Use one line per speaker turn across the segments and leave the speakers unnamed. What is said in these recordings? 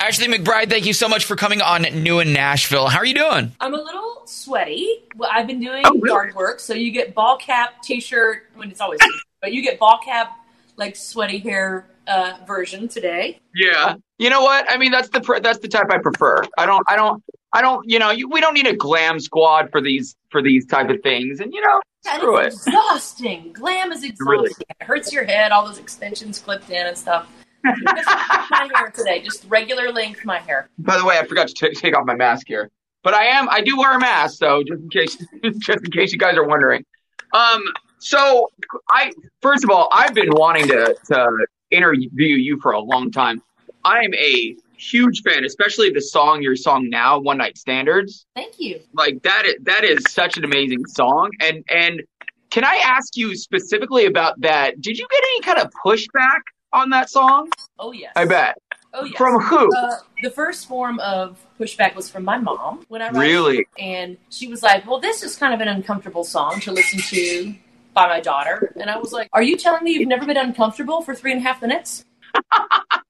Ashley McBryde, thank you so much for coming on New in Nashville. How are you doing?
I'm a little sweaty. Well, I've been doing
Oh, really?
yard work, so you get ball cap, t-shirt. When it's always, but you get ball cap, like sweaty hair uh, version today.
Yeah. You know what? I mean, that's the pr- that's the type I prefer. I don't I don't I don't you know you, we don't need a glam squad for these for these type of things. And you know,
And
screw it.
it's exhausting. Glam is exhausting.
Really?
It hurts your head. All those extensions clipped in and stuff. My hair today, just regular length my hair.
By the way, I forgot to t- take off my mask here, but I am I do wear a mask, so just in case just in case you guys are wondering. Um, so I first of all, I've been wanting to to interview you for a long time. I am a huge fan, especially the song your song now, One Night Standards.
Thank you.
Like that is that is such an amazing song, and and can I ask you specifically about that? Did you get any kind of pushback on that song?
Oh yes.
I bet
Oh yes.
from who?
Uh, the first form of pushback was from my mom when I
Really?
it. and she was like, "Well, this is kind of an uncomfortable song to listen to by my daughter." And I was like, "Are you telling me you've never been uncomfortable for three and a half minutes?"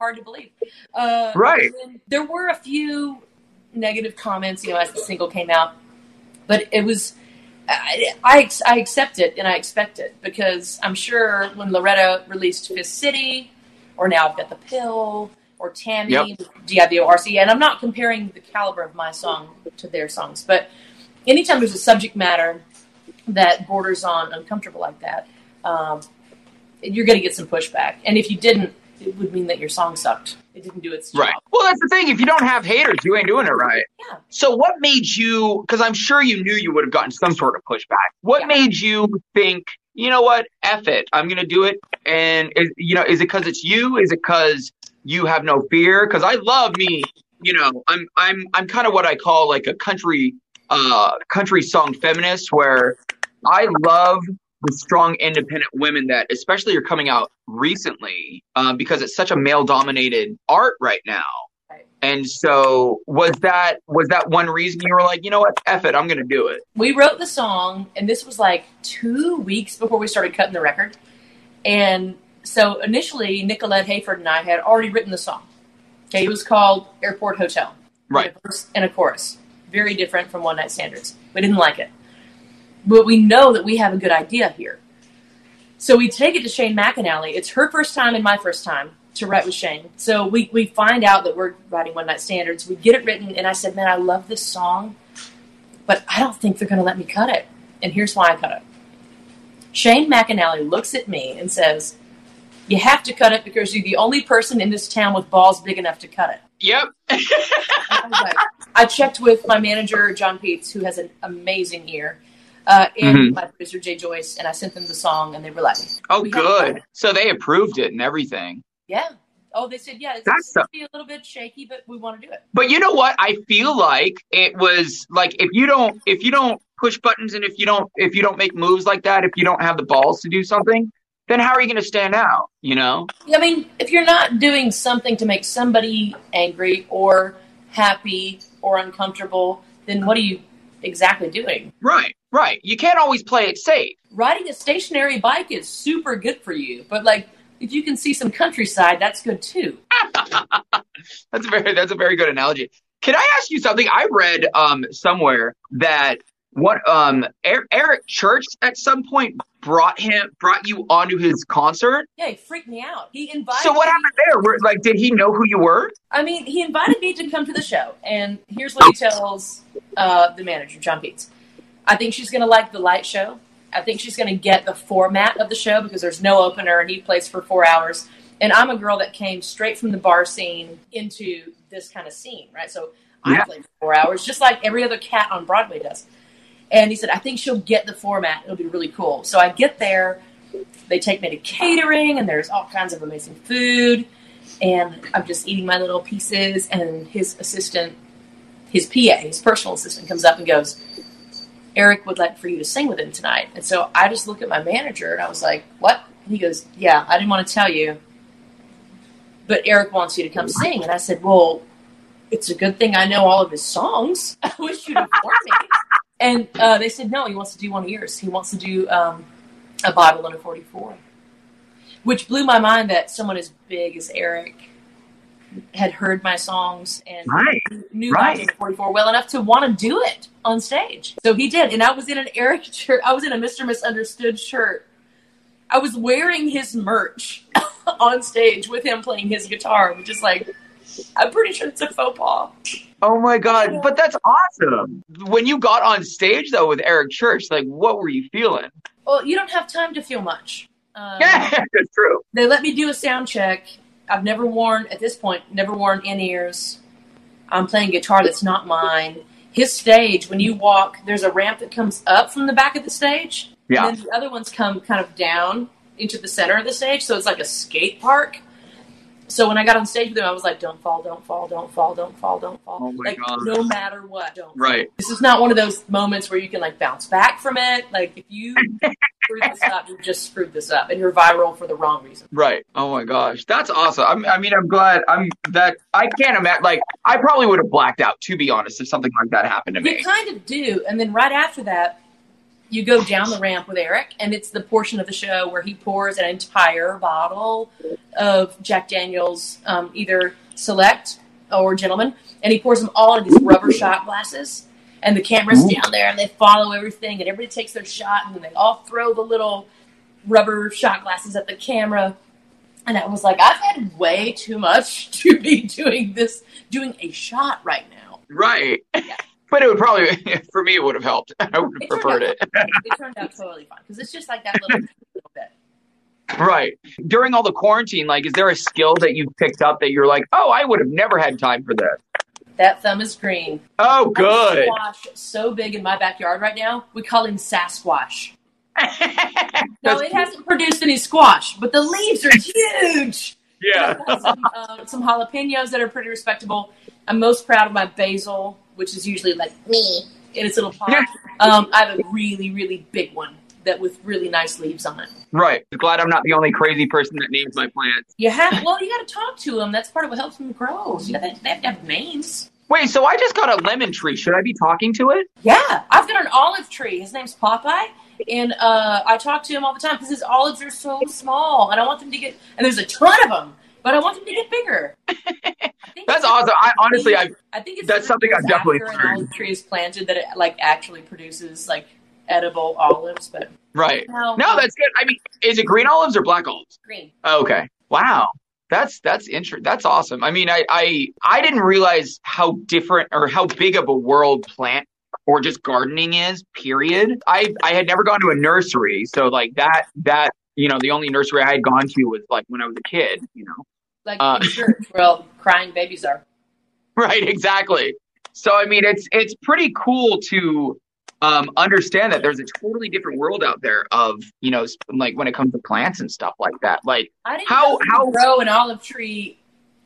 Hard to believe. Uh,
Right.
There were a few negative comments, you know, as the single came out, but it was. I, I, I accept it and I expect it because I'm sure when Loretta released Fist City, or now I've got the pill, or Tammy,
Yep.
D-I-V-O-R-C, and I'm not comparing the caliber of my song to their songs, but anytime there's a subject matter that borders on uncomfortable like that, um, you're going to get some pushback. And if you didn't, it would mean that your song sucked. It didn't do its job.
Right. Well, that's the thing. If you don't have haters, you ain't doing it right.
Yeah.
So, what made you? Because I'm sure you knew you would have gotten some sort of pushback. What
Yeah.
made you think? You know what? F it. I'm gonna do it. And is, you know, is it because it's you? Is it because you have no fear? Because I love me. You know, I'm I'm I'm kind of what I call like a country uh country song feminist, where I love the strong independent women that especially are coming out recently um, because it's such a male dominated art right now
Right.
and so was that was that one reason you were like you know what F it i'm gonna do it
we wrote the song, and this was like two weeks before we started cutting the record. And so initially, Nicolette Hayford and I had already written the song. Okay, it was called Airport Hotel.
Right.
And a chorus. Very different from One Night Standards. We didn't like it. But we know that we have a good idea here. So we take it to Shane McAnally. It's her first time and my first time to write with Shane. So we, we find out that we're writing One Night Standards. We get it written, and I said, Man, I love this song, but I don't think they're going to let me cut it. And here's why I cut it. Shane McAnally looks at me and says, You have to cut it because you're the only person in this town with balls big enough to cut it.
yep
I, like, I checked with my manager, John Peets, who has an amazing ear, uh, and
Mhm.
my producer, Jay Joyce, and I sent them the song, and they were like,
oh
We
good so they approved it and everything
Yeah. Oh, they said, Yeah, it's
That's
going to be a little bit shaky, but we want to do it.
but you know what i feel like it was like if you don't if you don't push buttons and if you don't if you don't make moves like that if you don't have the balls to do something then how are you going to stand out you know
I mean, if you're not doing something to make somebody angry or happy or uncomfortable, then what are you exactly doing?
right right you can't always play it safe
Riding a stationary bike is super good for you, but like if you can see some countryside, that's good too.
That's a very that's a very good analogy. Can I ask you something? I read um somewhere that what um Er- Eric Church at some point brought him brought you onto his concert.
Yeah, he freaked me out. He invited.
So what
me-
happened there? Were, like, did he know who you were?
I mean, he invited me to come to the show, and here's what he tells uh, the manager, John Peets. I think she's going to like the light show. I think she's going to get the format of the show because there's no opener, and he plays for four hours. And I'm a girl that came straight from the bar scene into this kind of scene, right? So
Yeah.
I played for four hours, just like every other cat on Broadway does. And he said, I think she'll get the format. It'll be really cool. So I get there. They take me to catering, and there's all kinds of amazing food. And I'm just eating my little pieces. And his assistant, his PA, his personal assistant, comes up and goes, Eric would like for you to sing with him tonight. And so I just look at my manager and I was like, What? And he goes, Yeah, I didn't want to tell you, but Eric wants you to come sing. And I said, Well, it's a good thing I know all of his songs. I wish you'd inform me. And uh, they said, No, he wants to do one of yours. He wants to do um, a Bible and a 44, which blew my mind that someone as big as Eric had heard my songs and
Right.
knew
Right.
right. 44 well enough to want to do it on stage. So he did, and I was in an Eric shirt. I was in a Mr. Misunderstood shirt. I was wearing his merch on stage with him playing his guitar, which is like, I'm pretty sure it's a faux pas.
Oh my god, but that's awesome. When you got on stage though with Eric Church, like what were you feeling?
Well, you don't have time to feel much. Um,
Yeah, that's true.
they let me do a sound check. I've never worn at this point, never worn in ears. I'm playing guitar that's not mine. His stage, when you walk, there's a ramp that comes up from the back of the stage,
Yeah.
and then the other ones come kind of down into the center of the stage, so it's like a skate park. So when I got on stage with him, I was like, "Don't fall, don't fall, don't fall, don't fall, don't fall."
Oh
like
God.
no matter what, don't. fall.
Right.
This is not one of those moments where you can like bounce back from it. Like if you screwed this up, you just screwed this up, and you're viral for the wrong reason.
Right. Oh my gosh, that's awesome. I'm, I mean, I'm glad. I'm that. I can't imagine. Like, I probably would have blacked out. To be honest, if something like that happened to me.
You kind of do, and then right after that, you go down the ramp with Eric, and it's the portion of the show where he pours an entire bottle of Jack Daniels, um, either select or gentleman, and he pours them all into these rubber shot glasses. And the camera's
Ooh.
down there, and they follow everything, and everybody takes their shot, and then they all throw the little rubber shot glasses at the camera. And I was like, I've had way too much to be doing this, doing a shot right now.
Right. But it would probably, for me, it would have helped. I would have
It
preferred it.
it turned out totally fine because it's just like that little, little bit.
Right. During all the quarantine, like, is there a skill that you've picked up that you're like, oh, I would have never had time for this?
That thumb is green.
Oh, good.
Squash so big in my backyard right now. We call him Sasquatch. No, it hasn't produced any squash, but the leaves are huge.
yeah.
Some, uh, some jalapenos that are pretty respectable. I'm most proud of my basil, which is usually like me in its little pot. Um, I have a really, really big one that with really nice leaves on it.
Right. Glad I'm not the only crazy person that names my plants.
You have well, you got to talk to them. That's part of what helps them grow. You they have to have names.
Wait, so I just got a lemon tree. Should I be talking to it?
Yeah, I've got an olive tree. His name's Popeye, and uh, I talk to him all the time because his olives are so small, and I want them to get. And there's a ton of them, but I want them to get bigger.
That's awesome. I honestly, I
I think it's
that's something I've definitely
after an olive tree is planted that it like actually produces like edible olives, but
right.
no,
No, that's good. I mean, is it green olives or black olives?
green.
Oh, okay. Wow. That's that's interesting. That's awesome. I mean, I, I I didn't realize how different or how big of a world plant or just gardening is. Period. I I had never gone to a nursery, so like that that you know the only nursery I had gone to was like when I was a kid. You know.
Like
Uh,
church where crying babies are.
Right. Exactly. So I mean, it's it's pretty cool to um, understand that there's a totally different world out there of you know like when it comes to plants and stuff like that. Like
I didn't
How- how-
grow an olive tree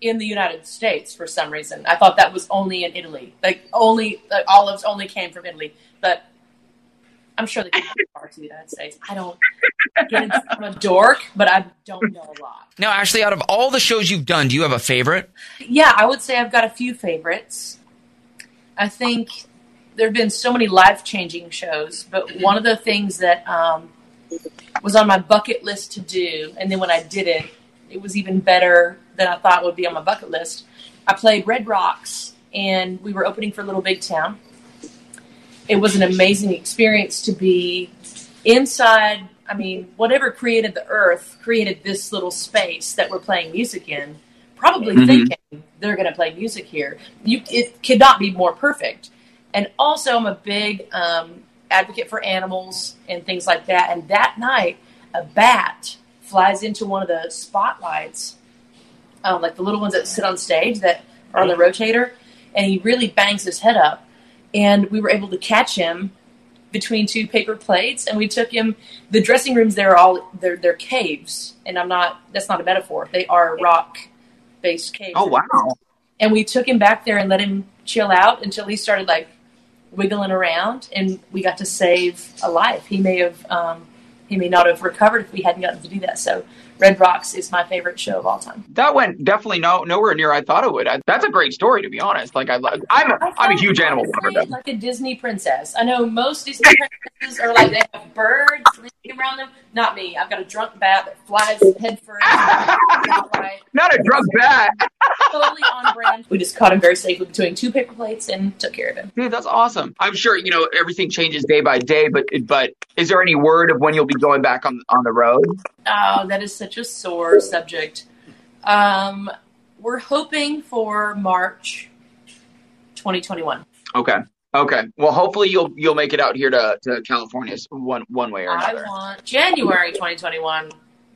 in the United States for some reason. I thought that was only in Italy. Like only like, olives only came from Italy, but I'm sure they parts of the United States. I don't. I'm a dork, but I don't know a lot.
Now, Ashley, out of all the shows you've done, do you have a favorite?
Yeah, I would say I've got a few favorites. I think there have been so many life changing shows, but one of the things that um, was on my bucket list to do, and then when I did it, it was even better than I thought would be on my bucket list. I played Red Rocks, and we were opening for Little Big Town. It was an amazing experience to be inside. I mean, whatever created the earth created this little space that we're playing music in, probably
Mhm.
thinking they're going to play music here. You, it could not be more perfect. And also, I'm a big um, advocate for animals and things like that. And that night, a bat flies into one of the spotlights, um, like the little ones that sit on stage that are on the rotator, and he really bangs his head up. And we were able to catch him between two paper plates, and we took him. The dressing rooms there are all they're they're caves, and I'm not. That's not a metaphor. They are rock based caves.
oh wow.
And we took him back there and let him chill out until he started like wiggling around, and we got to save a life. He may have, um, he may not have recovered if we hadn't gotten to do that. So Red Rocks is my favorite show of all time.
That went definitely no nowhere near I thought it would. I, that's a great story, to be honest. Like I, I'm, a,
I
I'm a huge animal lover.
Like a Disney princess. I know most Disney princesses are like they have birds around them. Not me. I've got a drunk bat that flies head first. Not right.
Not a drunk bat,
Totally on brand. We just caught him very safely between two paper plates and took care of him.
dude. That's awesome. I'm sure you know everything changes day by day, but but is there any word of when you'll be going back on on the road?
Oh, that is such a sore subject. Um, we're hoping for March 2021.
Okay. Okay. Well, hopefully you'll you'll make it out here to, to California one one way or another.
I want January 2021.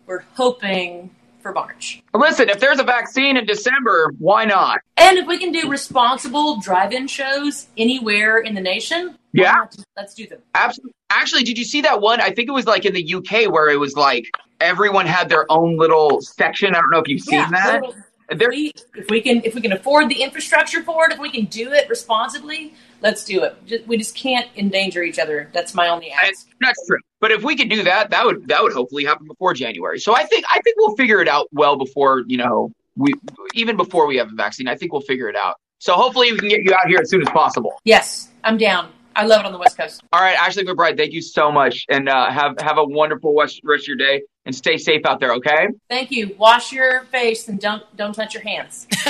We're hoping for March.
Listen, if there's a vaccine in December, why not?
And if we can do responsible drive-in shows anywhere in the nation,
Yeah.
let's do them.
Absolutely. Actually, did you see that one? I think it was like in the UK where it was like everyone had their own little section. I don't know if you've seen that.
well, if
There,
we, if we can, if we can afford the infrastructure for it, if we can do it responsibly, let's do it. Just, we just can't endanger each other. That's my only ask.
that's true. But if we could do that, that would that would hopefully happen before January. So I think I think we'll figure it out well before you know we even before we have a vaccine. I think we'll figure it out. So hopefully we can get you out here as soon as possible.
Yes, I'm down. I love it on the West Coast.
All right, Ashley McBryde, thank you so much, and uh, have have a wonderful rest, rest of your day, and stay safe out there. Okay.
Thank you. Wash your face and don't don't touch your hands.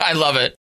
I love it.